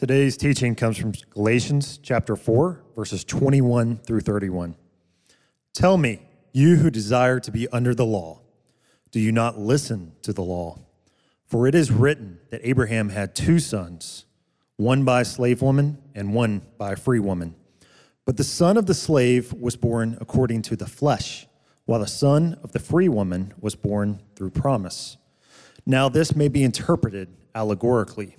Today's teaching comes from Galatians chapter 4, verses 21 through 31. Tell me, you who desire to be under the law, do you not listen to the law? For it is written that Abraham had two sons, one by a slave woman and one by a free woman. But the son of the slave was born according to the flesh, while the son of the free woman was born through promise. Now, this may be interpreted allegorically.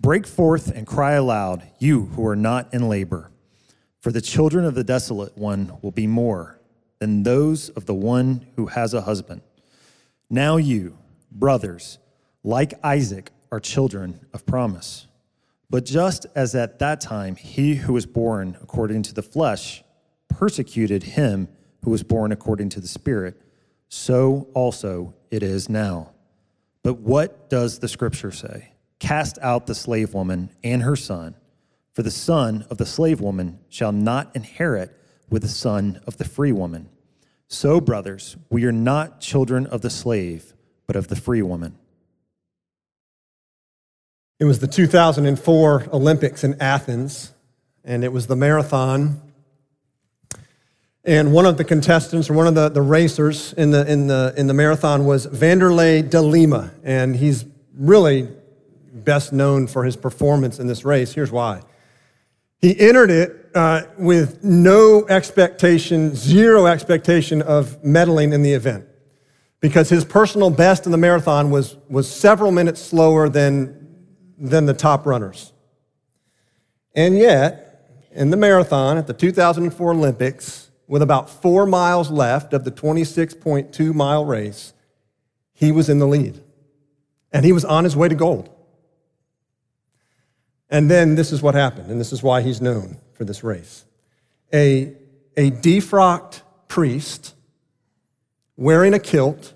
Break forth and cry aloud, you who are not in labor. For the children of the desolate one will be more than those of the one who has a husband. Now you, brothers, like Isaac, are children of promise. But just as at that time he who was born according to the flesh persecuted him who was born according to the Spirit, so also it is now. But what does the scripture say? Cast out the slave woman and her son, for the son of the slave woman shall not inherit with the son of the free woman. So, brothers, we are not children of the slave, but of the free woman. It was the 2004 Olympics in Athens, and it was the marathon. And one of the contestants, or one of the, the racers in the, in, the, in the marathon, was Vanderlei de Lima. And he's really best known for his performance in this race. Here's why. He entered it uh, with no expectation, zero expectation of medaling in the event because his personal best in the marathon was, was several minutes slower than, than the top runners. And yet, in the marathon at the 2004 Olympics, with about four miles left of the 26.2 mile race, he was in the lead. And he was on his way to gold. And then this is what happened, and this is why he's known for this race. A, a defrocked priest wearing a kilt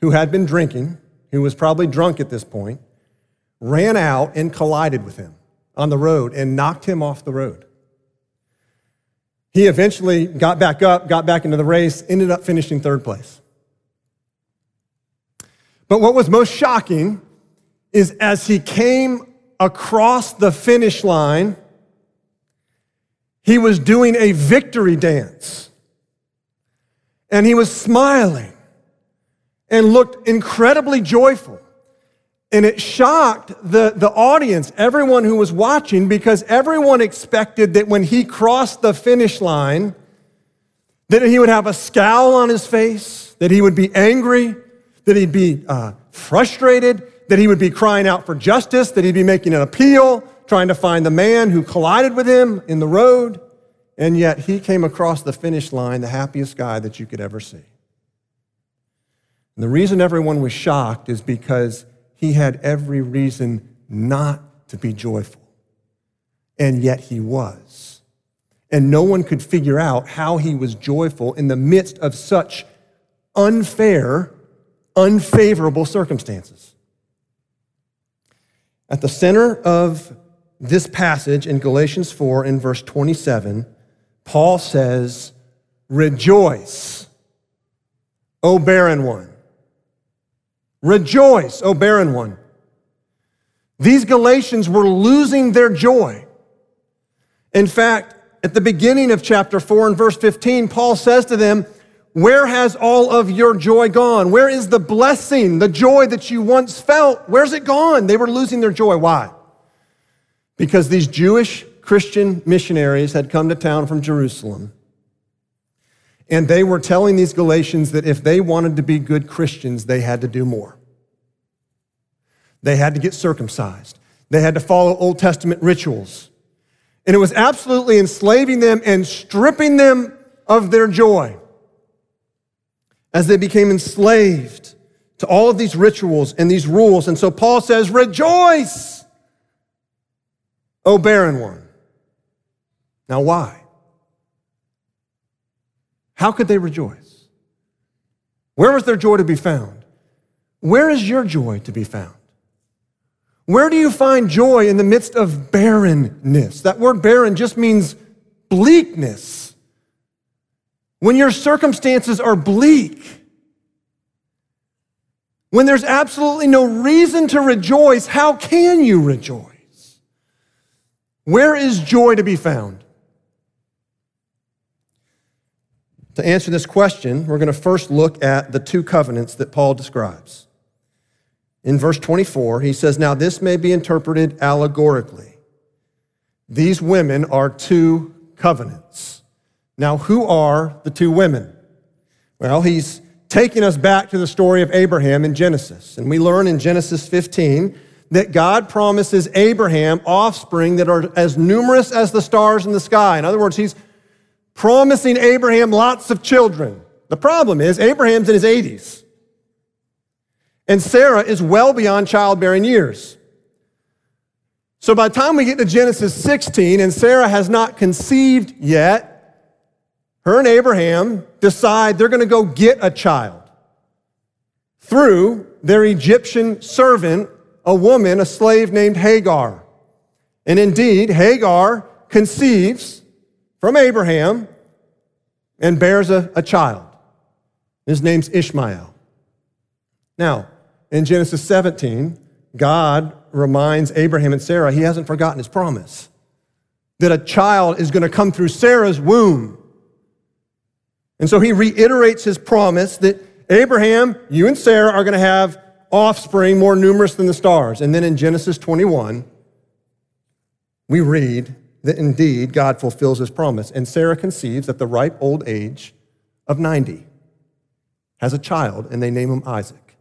who had been drinking, who was probably drunk at this point, ran out and collided with him on the road and knocked him off the road. He eventually got back up, got back into the race, ended up finishing third place. But what was most shocking is as he came across the finish line, he was doing a victory dance. And he was smiling and looked incredibly joyful. And it shocked the, the audience, everyone who was watching, because everyone expected that when he crossed the finish line, that he would have a scowl on his face, that he would be angry, that he'd be uh, frustrated, that he would be crying out for justice, that he'd be making an appeal, trying to find the man who collided with him in the road. And yet he came across the finish line the happiest guy that you could ever see. And the reason everyone was shocked is because he had every reason not to be joyful. And yet he was. And no one could figure out how he was joyful in the midst of such unfair, unfavorable circumstances. At the center of this passage in Galatians 4 in verse 27, Paul says, Rejoice, O barren one. Rejoice, O barren one. These Galatians were losing their joy. In fact, at the beginning of chapter 4 and verse 15, Paul says to them, where has all of your joy gone? Where is the blessing, the joy that you once felt? Where's it gone? They were losing their joy. Why? Because these Jewish Christian missionaries had come to town from Jerusalem. And they were telling these Galatians that if they wanted to be good Christians, they had to do more. They had to get circumcised. They had to follow Old Testament rituals. And it was absolutely enslaving them and stripping them of their joy as they became enslaved to all of these rituals and these rules. And so Paul says, Rejoice, O barren one. Now, why? How could they rejoice? Where was their joy to be found? Where is your joy to be found? Where do you find joy in the midst of barrenness? That word barren just means bleakness. When your circumstances are bleak, when there's absolutely no reason to rejoice, how can you rejoice? Where is joy to be found? To answer this question, we're going to first look at the two covenants that Paul describes. In verse 24, he says, Now this may be interpreted allegorically. These women are two covenants. Now, who are the two women? Well, he's taking us back to the story of Abraham in Genesis. And we learn in Genesis 15 that God promises Abraham offspring that are as numerous as the stars in the sky. In other words, he's promising Abraham lots of children. The problem is, Abraham's in his 80s, and Sarah is well beyond childbearing years. So by the time we get to Genesis 16 and Sarah has not conceived yet, her and Abraham decide they're going to go get a child through their Egyptian servant, a woman, a slave named Hagar. And indeed, Hagar conceives from Abraham and bears a, a child. His name's Ishmael. Now, in Genesis 17, God reminds Abraham and Sarah he hasn't forgotten his promise that a child is going to come through Sarah's womb. And so he reiterates his promise that Abraham, you and Sarah are going to have offspring more numerous than the stars. And then in Genesis 21, we read that indeed God fulfills his promise. And Sarah conceives at the ripe old age of 90, has a child, and they name him Isaac.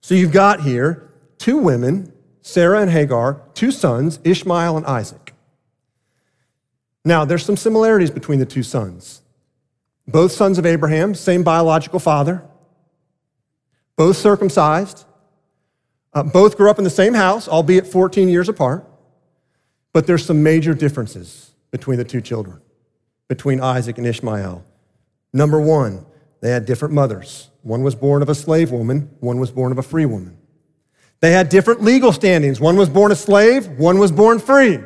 So you've got here two women, Sarah and Hagar, two sons, Ishmael and Isaac. Now, there's some similarities between the two sons. Both sons of Abraham, same biological father, both circumcised, uh, both grew up in the same house, albeit 14 years apart. But there's some major differences between the two children, between Isaac and Ishmael. Number one, they had different mothers. One was born of a slave woman, one was born of a free woman. They had different legal standings. One was born a slave, one was born free.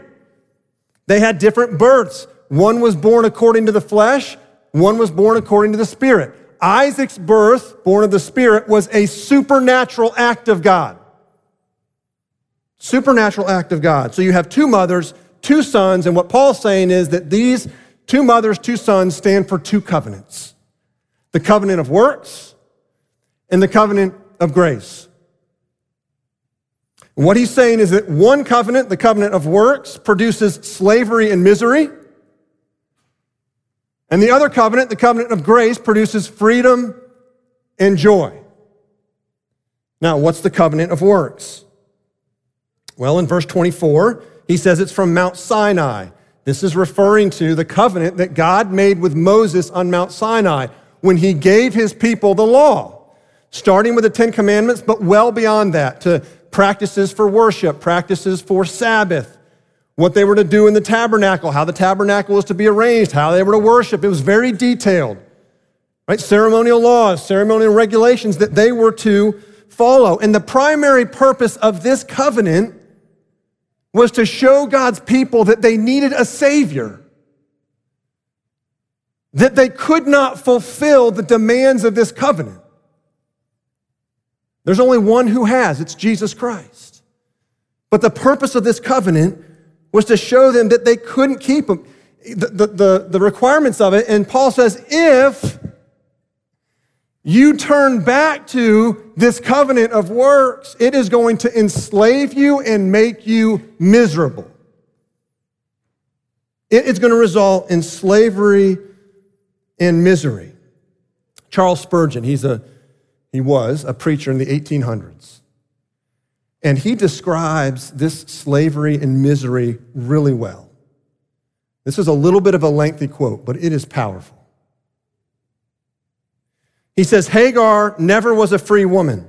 They had different births. One was born according to the flesh, one was born according to the spirit. Isaac's birth, born of the spirit, was a supernatural act of God. Supernatural act of God. So you have two mothers, two sons, and what Paul's saying is that these two mothers, two sons stand for two covenants the covenant of works and the covenant of grace. what he's saying is that one covenant, the covenant of works, produces slavery and misery. And the other covenant, the covenant of grace, produces freedom and joy. Now, what's the covenant of works? Well, in verse 24, he says it's from Mount Sinai. This is referring to the covenant that God made with Moses on Mount Sinai when he gave his people the law, starting with the Ten Commandments, but well beyond that to practices for worship, practices for Sabbath, what they were to do in the tabernacle, how the tabernacle was to be arranged, how they were to worship. It was very detailed, right? Ceremonial laws, ceremonial regulations that they were to follow. And the primary purpose of this covenant was to show God's people that they needed a Savior, that they could not fulfill the demands of this covenant. There's only one who has, it's Jesus Christ. But the purpose of this covenant was to show them that they couldn't keep them, the, the, the, the requirements of it. And Paul says, if you turn back to this covenant of works, it is going to enslave you and make you miserable. It's going to result in slavery and misery. Charles Spurgeon, he's a, he was a preacher in the 1800s. And he describes this slavery and misery really well. This is a little bit of a lengthy quote, but it is powerful. He says, Hagar never was a free woman.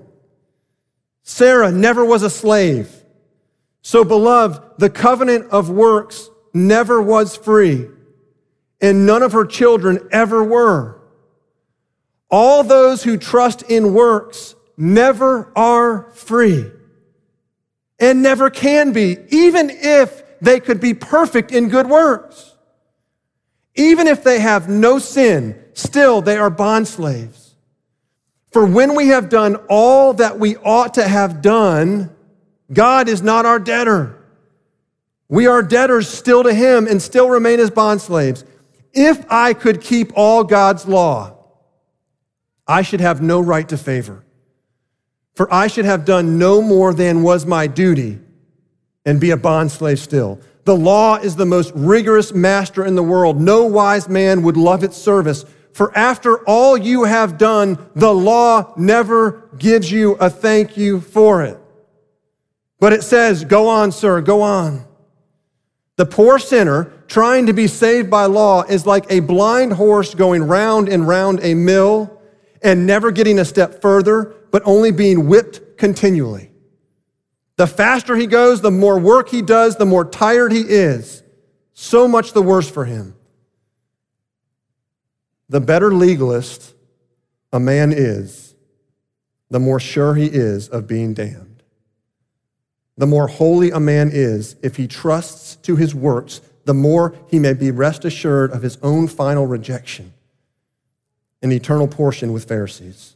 Sarah never was a slave. So, beloved, the covenant of works never was free, and none of her children ever were. All those who trust in works never are free and never can be, even if they could be perfect in good works. Even if they have no sin, still they are bond slaves. For when we have done all that we ought to have done, God is not our debtor. We are debtors still to him and still remain as bondslaves. If I could keep all God's law, I should have no right to favor. For I should have done no more than was my duty and be a bondslave still. The law is the most rigorous master in the world. No wise man would love its service. For after all you have done, the law never gives you a thank you for it. But it says, Go on, sir, go on. The poor sinner trying to be saved by law is like a blind horse going round and round a mill and never getting a step further, but only being whipped continually. The faster he goes, the more work he does, the more tired he is. So much the worse for him. The better legalist a man is, the more sure he is of being damned the more holy a man is if he trusts to his works, the more he may be rest assured of his own final rejection an eternal portion with Pharisees.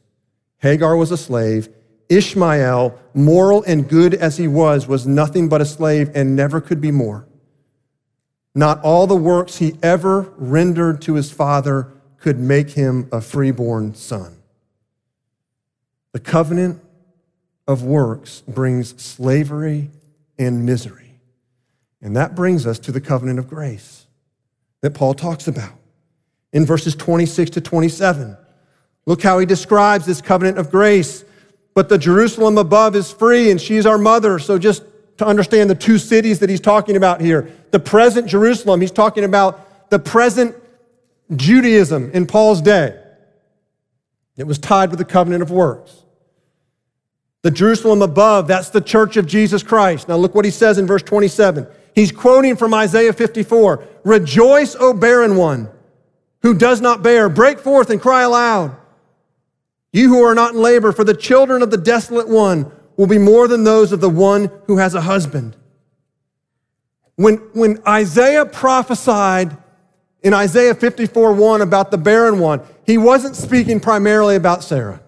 Hagar was a slave. Ishmael, moral and good as he was, was nothing but a slave and never could be more. Not all the works he ever rendered to his father could make him a freeborn son. The covenant of works brings slavery and misery. And that brings us to the covenant of grace that Paul talks about in verses 26 to 27. Look how he describes this covenant of grace. But the Jerusalem above is free, and she's our mother. So just to understand the two cities that he's talking about here the present Jerusalem, he's talking about the present Judaism in Paul's day. It was tied with the covenant of works. The Jerusalem above, that's the church of Jesus Christ. Now look what he says in verse 27. He's quoting from Isaiah 54. Rejoice, O barren one who does not bear. Break forth and cry aloud. You who are not in labor, for the children of the desolate one will be more than those of the one who has a husband. When, when Isaiah prophesied in Isaiah 54 1 about the barren one, he wasn't speaking primarily about Sarah.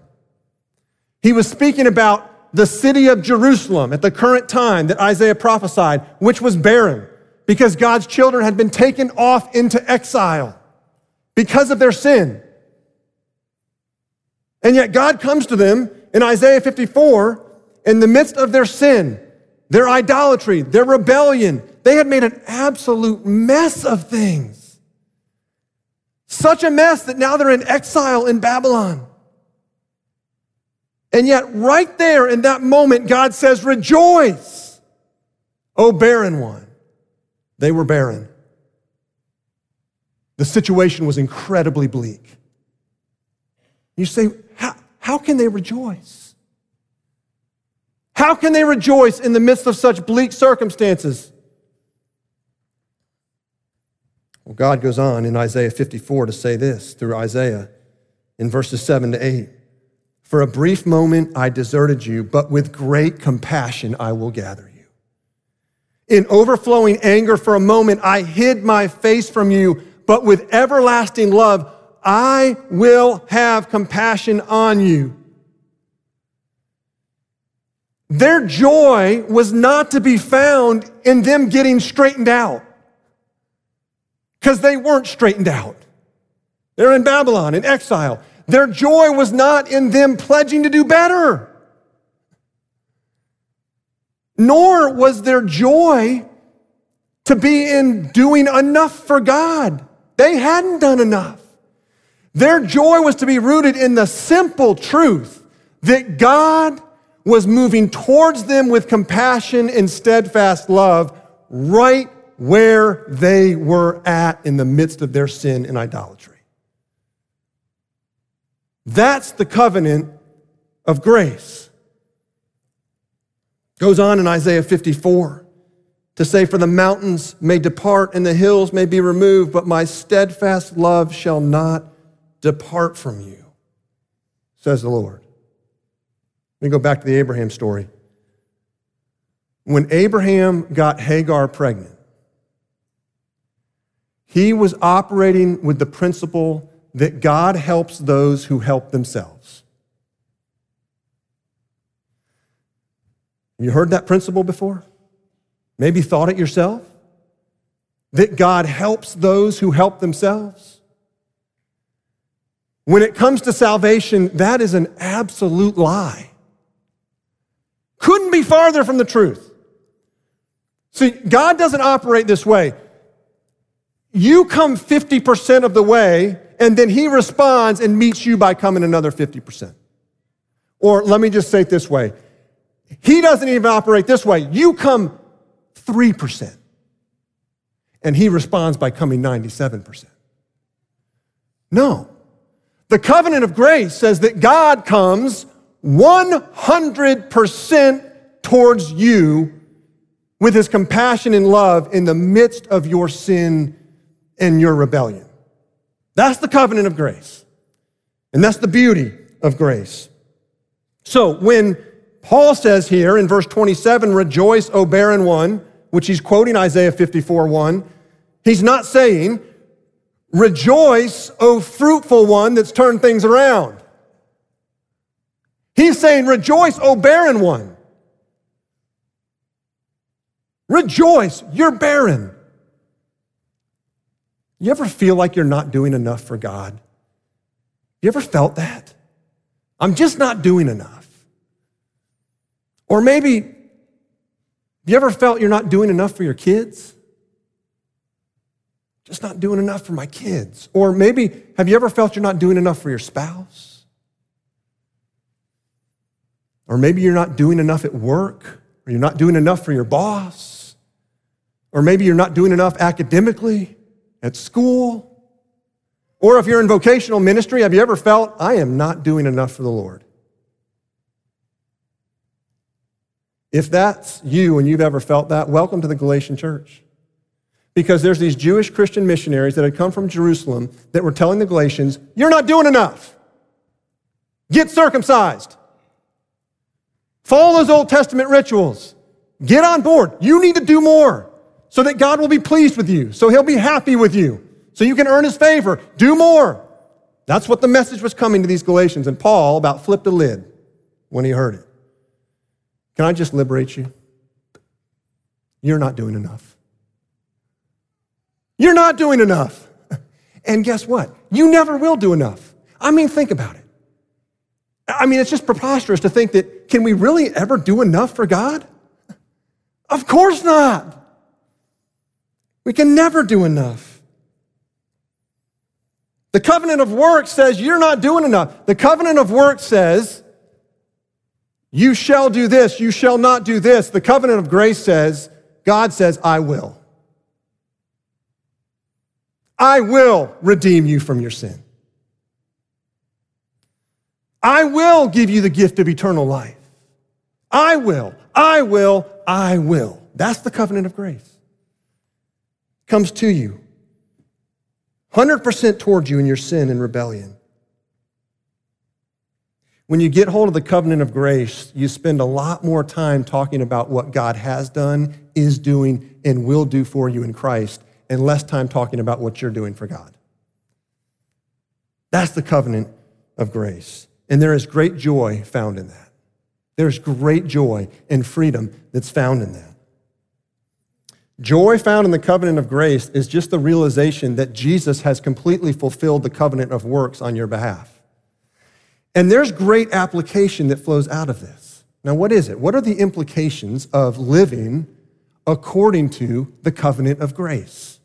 He was speaking about the city of Jerusalem at the current time that Isaiah prophesied, which was barren because God's children had been taken off into exile because of their sin. And yet God comes to them in Isaiah 54 in the midst of their sin, their idolatry, their rebellion. They had made an absolute mess of things. Such a mess that now they're in exile in Babylon. And yet, right there in that moment, God says, Rejoice, O barren one. They were barren. The situation was incredibly bleak. You say, how can they rejoice? How can they rejoice in the midst of such bleak circumstances? Well, God goes on in Isaiah 54 to say this through Isaiah in verses 7 to 8. For a brief moment I deserted you, but with great compassion I will gather you. In overflowing anger for a moment I hid my face from you, but with everlasting love I will have compassion on you. Their joy was not to be found in them getting straightened out because they weren't straightened out. They're in Babylon, in exile. Their joy was not in them pledging to do better, nor was their joy to be in doing enough for God. They hadn't done enough. Their joy was to be rooted in the simple truth that God was moving towards them with compassion and steadfast love right where they were at in the midst of their sin and idolatry. That's the covenant of grace. Goes on in Isaiah 54 to say, For the mountains may depart and the hills may be removed, but my steadfast love shall not depart from you, says the Lord. Let me go back to the Abraham story. When Abraham got Hagar pregnant, he was operating with the principle that God helps those who help themselves. You heard that principle before? Maybe thought it yourself? That God helps those who help themselves? When it comes to salvation, that is an absolute lie. Couldn't be farther from the truth. See, God doesn't operate this way. You come 50% of the way, and then He responds and meets you by coming another 50%. Or let me just say it this way He doesn't even operate this way. You come 3%, and He responds by coming 97%. No. The covenant of grace says that God comes 100% towards you with his compassion and love in the midst of your sin and your rebellion. That's the covenant of grace. And that's the beauty of grace. So when Paul says here in verse 27, rejoice, O barren one, which he's quoting Isaiah 54 1, he's not saying, rejoice, O fruitful one that's turned things around. He's saying, Rejoice, O barren one. Rejoice, you're barren. You ever feel like you're not doing enough for God? You ever felt that? I'm just not doing enough. Or maybe, you ever felt you're not doing enough for your kids? Just not doing enough for my kids. Or maybe, have you ever felt you're not doing enough for your spouse? Or maybe you're not doing enough at work, or you're not doing enough for your boss, or maybe you're not doing enough academically at school. Or if you're in vocational ministry, have you ever felt, I am not doing enough for the Lord? If that's you and you've ever felt that, welcome to the Galatian church. Because there's these Jewish Christian missionaries that had come from Jerusalem that were telling the Galatians, You're not doing enough. Get circumcised. Follow those Old Testament rituals. Get on board. You need to do more so that God will be pleased with you, so he'll be happy with you, so you can earn his favor. Do more. That's what the message was coming to these Galatians, and Paul about flipped a lid when he heard it. Can I just liberate you? You're not doing enough. You're not doing enough. And guess what? You never will do enough. I mean, think about it. I mean, it's just preposterous to think that can we really ever do enough for God? Of course not. We can never do enough. The covenant of works says you're not doing enough. The covenant of works says you shall do this, you shall not do this. The covenant of grace says, God says, I will. I will redeem you from your sin. I will give you the gift of eternal life. I will, I will, I will. That's the covenant of grace. Comes to you. 100% towards you in your sin and rebellion. When you get hold of the covenant of grace, you spend a lot more time talking about what God has done, is doing, and will do for you in Christ, and less time talking about what you're doing for God. That's the covenant of grace. And there is great joy found in that. There's great joy and freedom that's found in that. Joy found in the covenant of grace is just the realization that Jesus has completely fulfilled the covenant of works on your behalf. And there's great application that flows out of this. Now, what is it? What are the implications of living according to the covenant of grace?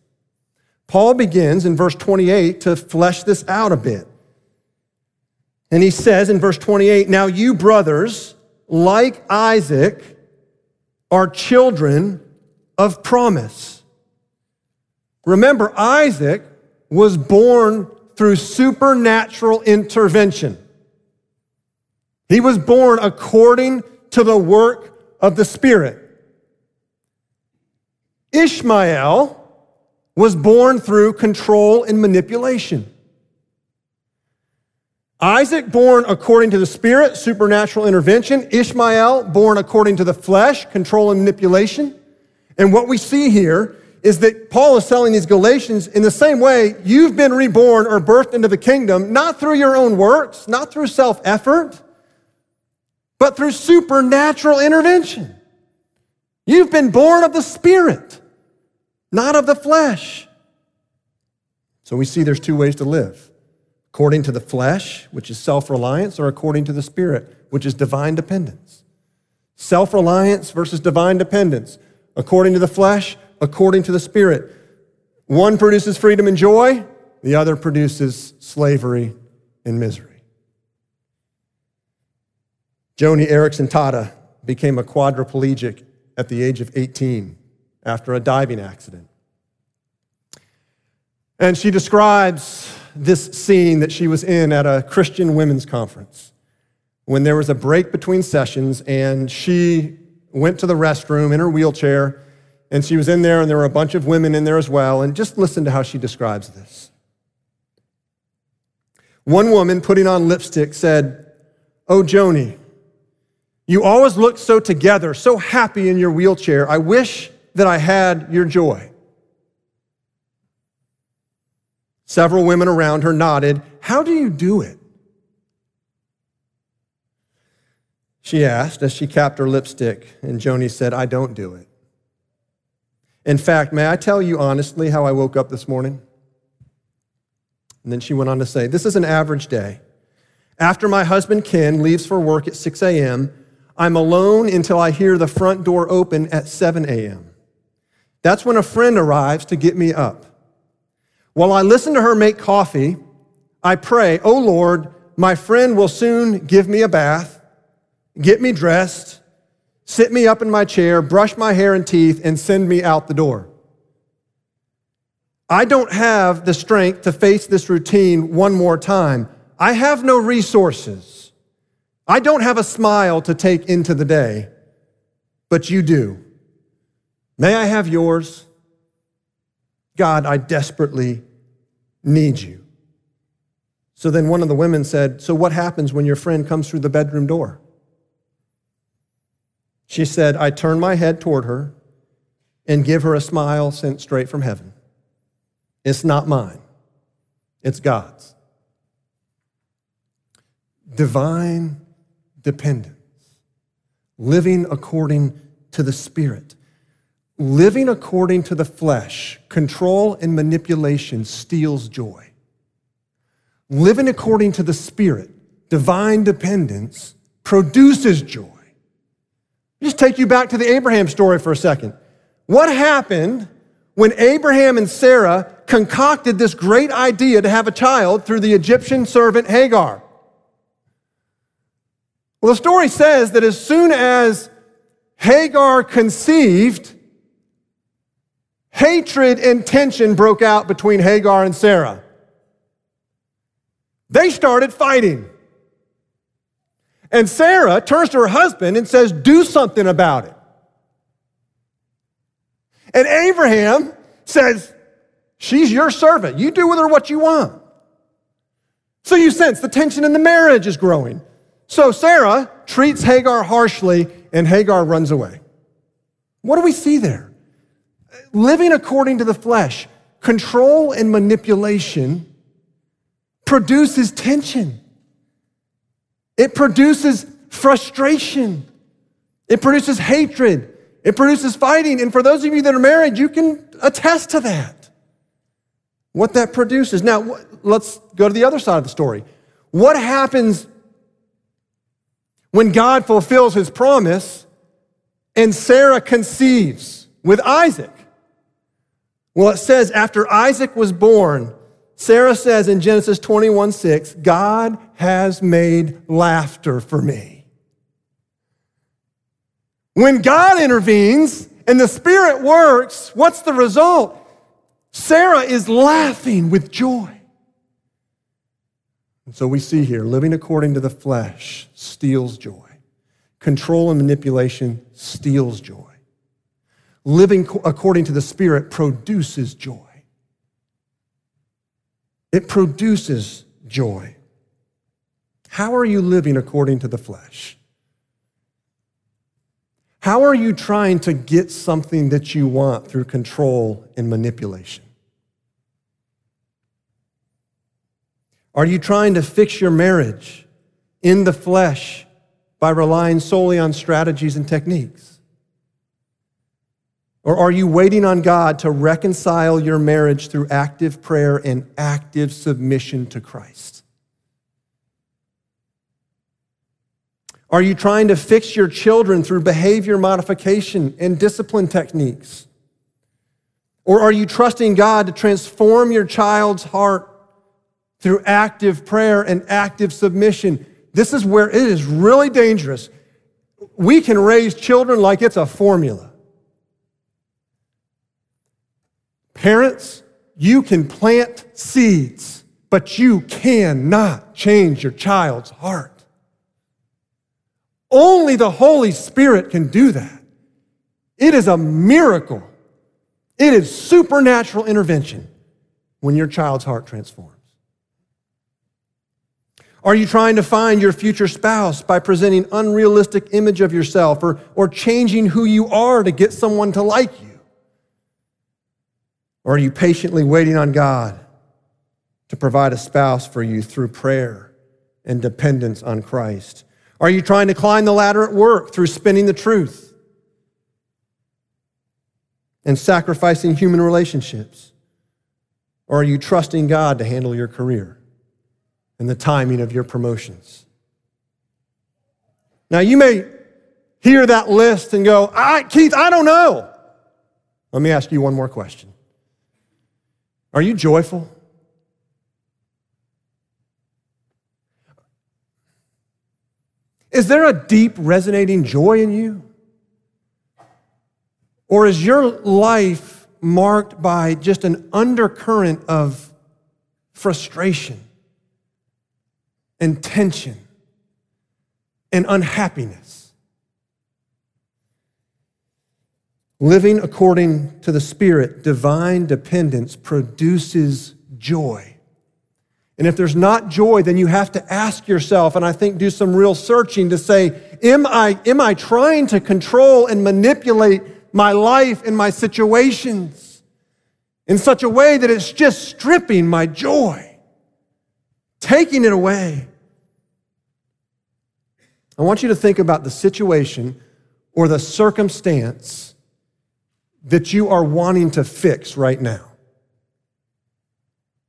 Paul begins in verse 28 to flesh this out a bit. And he says in verse 28 Now you brothers, like Isaac, are children of promise. Remember, Isaac was born through supernatural intervention. He was born according to the work of the Spirit. Ishmael was born through control and manipulation. Isaac, born according to the Spirit, supernatural intervention. Ishmael, born according to the flesh, control and manipulation. And what we see here is that Paul is telling these Galatians in the same way, you've been reborn or birthed into the kingdom, not through your own works, not through self effort, but through supernatural intervention. You've been born of the Spirit, not of the flesh. So we see there's two ways to live according to the flesh, which is self reliance, or according to the Spirit, which is divine dependence. Self reliance versus divine dependence. According to the flesh, according to the Spirit. One produces freedom and joy, the other produces slavery and misery. Joni Eareckson Tada became a quadriplegic at the age of 18 after a diving accident. And she describes this scene that she was in at a Christian women's conference when there was a break between sessions and she went to the restroom in her wheelchair and she was in there and there were a bunch of women in there as well. And just listen to how she describes this. One woman putting on lipstick said oh joni you always look so together so happy in your wheelchair. I wish that i had your joy Several women around her nodded. How do you do it? She asked as she capped her lipstick, and Joni said, I don't do it. In fact, may I tell you honestly how I woke up this morning? And then she went on to say, This is an average day. After my husband Ken leaves for work at 6 a.m., I'm alone until I hear the front door open at 7 a.m. That's when a friend arrives to get me up. While I listen to her make coffee, I pray, Oh Lord, my friend will soon give me a bath, get me dressed, sit me up in my chair, brush my hair and teeth, and send me out the door. I don't have the strength to face this routine one more time. I have no resources. I don't have a smile to take into the day, but you do. May I have yours? God, I desperately need you. So then one of the women said, So what happens when your friend comes through the bedroom door? She said, I turn my head toward her and give her a smile sent straight from heaven. It's not mine, it's God's. Divine dependence, living according to the Spirit. Living according to the flesh, control and manipulation steals joy. Living according to the Spirit, divine dependence, produces joy. Just take you back to the Abraham story for a second. What happened when Abraham and Sarah concocted this great idea to have a child through the Egyptian servant Hagar? Well, the story says that as soon as Hagar conceived, hatred and tension broke out between Hagar and Sarah. They started fighting. And Sarah turns to her husband and says, Do something about it. And Abraham says, She's your servant. You do with her what you want. So you sense the tension in the marriage is growing. So Sarah treats Hagar harshly, and Hagar runs away. What do we see there? Living according to the flesh, control and manipulation produces tension. It produces frustration. It produces hatred. It produces fighting. And for those of you that are married, you can attest to that. What that produces. Now, let's go to the other side of the story. What happens when God fulfills his promise and Sarah conceives with Isaac? Well, it says, after Isaac was born, Sarah says in Genesis 21 6, God has made laughter for me. When God intervenes and the Spirit works, what's the result? Sarah is laughing with joy. And so we see here living according to the flesh steals joy, control and manipulation steals joy. Living according to the Spirit produces joy. It produces joy. How are you living according to the flesh? How are you trying to get something that you want through control and manipulation? Are you trying to fix your marriage in the flesh by relying solely on strategies and techniques? Or are you waiting on God to reconcile your marriage through active prayer and active submission to Christ? Are you trying to fix your children through behavior modification and discipline techniques? Or are you trusting God to transform your child's heart through active prayer and active submission? This is where it is really dangerous. We can raise children like it's a formula. Parents, you can plant seeds, but you cannot change your child's heart. Only the Holy Spirit can do that. It is a miracle. It is supernatural intervention when your child's heart transforms. Are you trying to find your future spouse by presenting unrealistic image of yourself or, or changing who you are to get someone to like you? Or are you patiently waiting on God to provide a spouse for you through prayer and dependence on Christ? Are you trying to climb the ladder at work through spinning the truth and sacrificing human relationships? Or are you trusting God to handle your career and the timing of your promotions? Now, you may hear that list and go, I, Keith, I don't know. Let me ask you one more question Are you joyful? Is there a deep resonating joy in you? Or is your life marked by just an undercurrent of frustration and tension and unhappiness? Living according to the Spirit, divine dependence produces joy. And if there's not joy, then you have to ask yourself, and I think do some real searching to say, am I, am I trying to control and manipulate my life and my situations in such a way that it's just stripping my joy, taking it away? I want you to think about the situation or the circumstance that you are wanting to fix right now.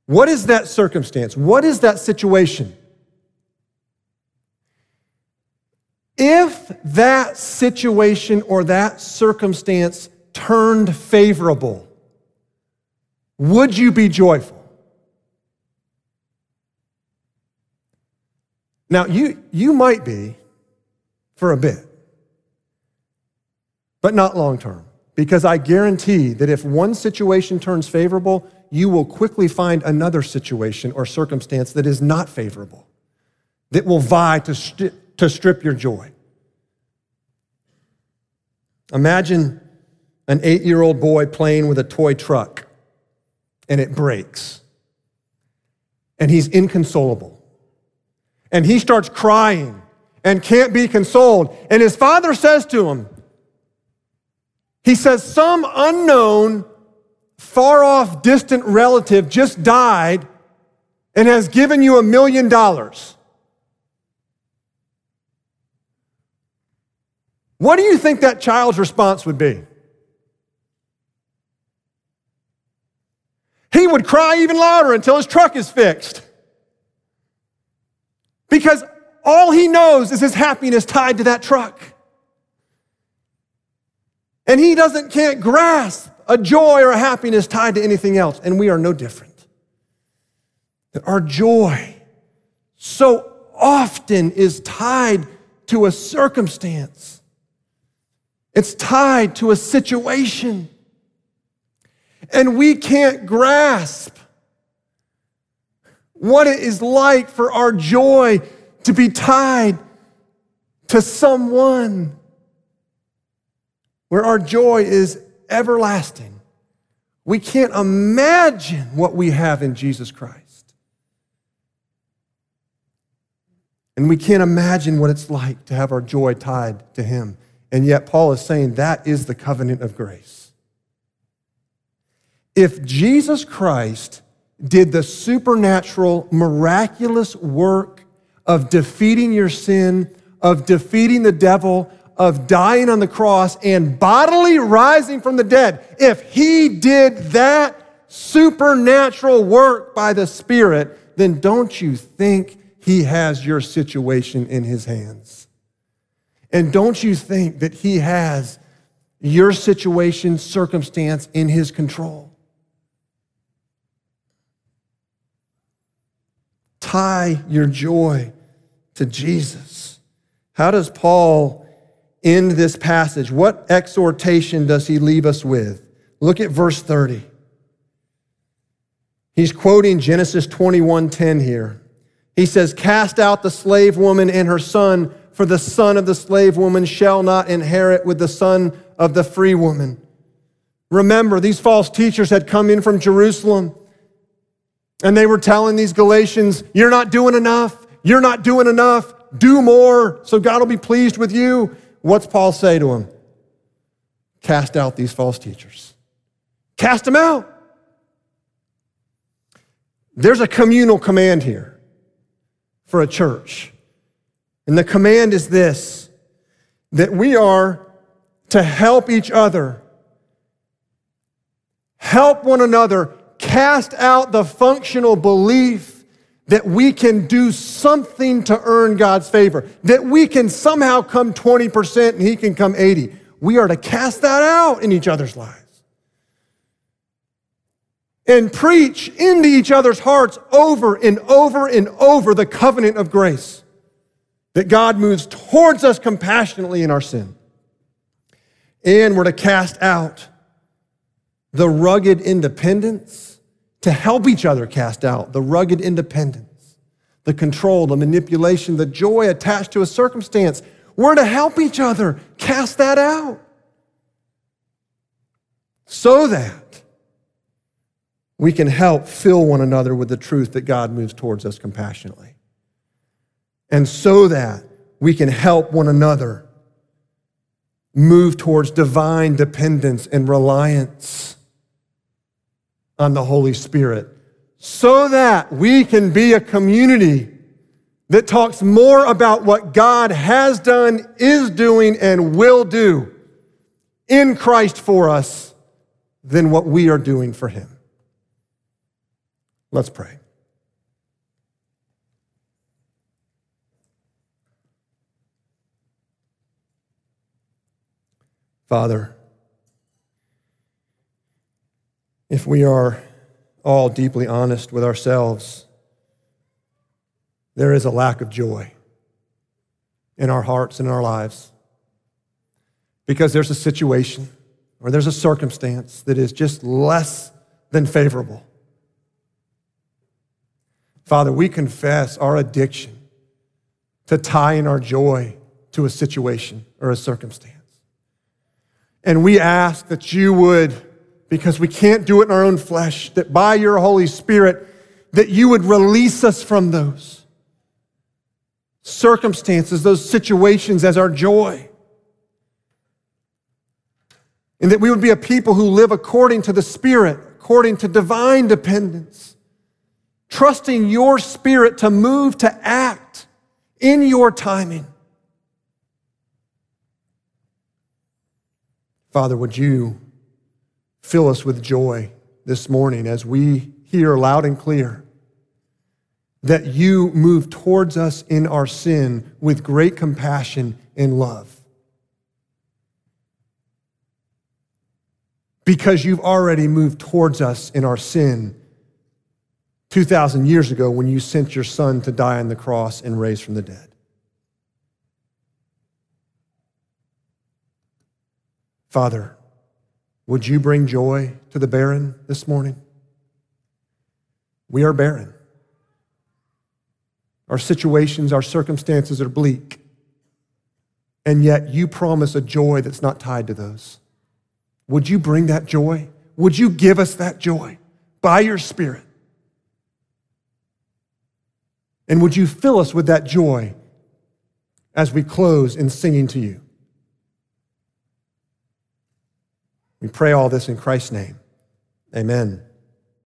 What is that circumstance? What is that situation? If that situation or that circumstance turned favorable, would you be joyful? Now, you, you might be for a bit, but not long term. Because I guarantee that if one situation turns favorable, you will quickly find another situation or circumstance that is not favorable, that will vie to, to strip your joy. Imagine an eight year old boy playing with a toy truck and it breaks. And he's inconsolable. And he starts crying and can't be consoled. And his father says to him, he says, Some unknown far off, distant relative just died and has given you a million dollars. What do you think that child's response would be? He would cry even louder until his truck is fixed. Because all he knows is his happiness tied to that truck. And he doesn't can't grasp a joy or a happiness tied to anything else. And we are no different. That our joy so often is tied to a circumstance, it's tied to a situation. And we can't grasp what it is like for our joy to be tied to someone where our joy is everlasting. We can't imagine what we have in Jesus Christ. And we can't imagine what it's like to have our joy tied to Him. And yet, Paul is saying that is the covenant of grace. If Jesus Christ did the supernatural, miraculous work of defeating your sin, of defeating the devil, of dying on the cross, and bodily rising from the dead, if he did that supernatural work by the Spirit, then don't you think he has your situation in his hands? And don't you think that he has your situation, circumstance in his control? Tie your joy to Jesus. How does Paul end this passage? What exhortation does he leave us with? Look at verse 30. He's quoting Genesis 21:10 here. He says, "Cast out the slave woman and her son, for the son of the slave woman shall not inherit with the son of the free woman." Remember, these false teachers had come in from Jerusalem and they were telling these Galatians, You're not doing enough. You're not doing enough. Do more so God will be pleased with you. What's Paul say to them? Cast out these false teachers. Cast them out. There's a communal command here for a church. And the command is this that we are to help each other, help one another cast out the functional belief that we can do something to earn God's favor, that we can somehow come 20% and he can come 80. We are to cast that out in each other's lives. And preach into each other's hearts over and over and over the covenant of grace that God moves towards us compassionately in our sin. And we're to cast out the rugged independence to help each other cast out the rugged independence, the control, the manipulation, the joy attached to a circumstance. We're to help each other cast that out so that we can help fill one another with the truth that God moves towards us compassionately. And so that we can help one another move towards divine dependence and reliance on the Holy Spirit so that we can be a community that talks more about what God has done, is doing, and will do in Christ for us than what we are doing for Him. Let's pray. Father, if we are all deeply honest with ourselves, there is a lack of joy in our hearts and our lives because there's a situation or there's a circumstance that is just less than favorable. Father, we confess our addiction to tying our joy to a situation or a circumstance. And we ask that you would because we can't do it in our own flesh, that by your Holy Spirit, that you would release us from those circumstances, those situations as our joy. And that we would be a people who live according to the Spirit, according to divine dependence, trusting your Spirit to move, to act in your timing. Father, would you Fill us with joy this morning as we hear loud and clear that you move towards us in our sin with great compassion and love. Because you've already moved towards us in our sin 2,000 years ago when you sent your son to die on the cross and raise from the dead. Father, would you bring joy to the barren this morning? We are barren. Our situations, our circumstances are bleak. And yet you promise a joy that's not tied to those. Would you bring that joy? Would you give us that joy by your Spirit? And would you fill us with that joy as we close in singing to you? We pray all this in Christ's name. Amen.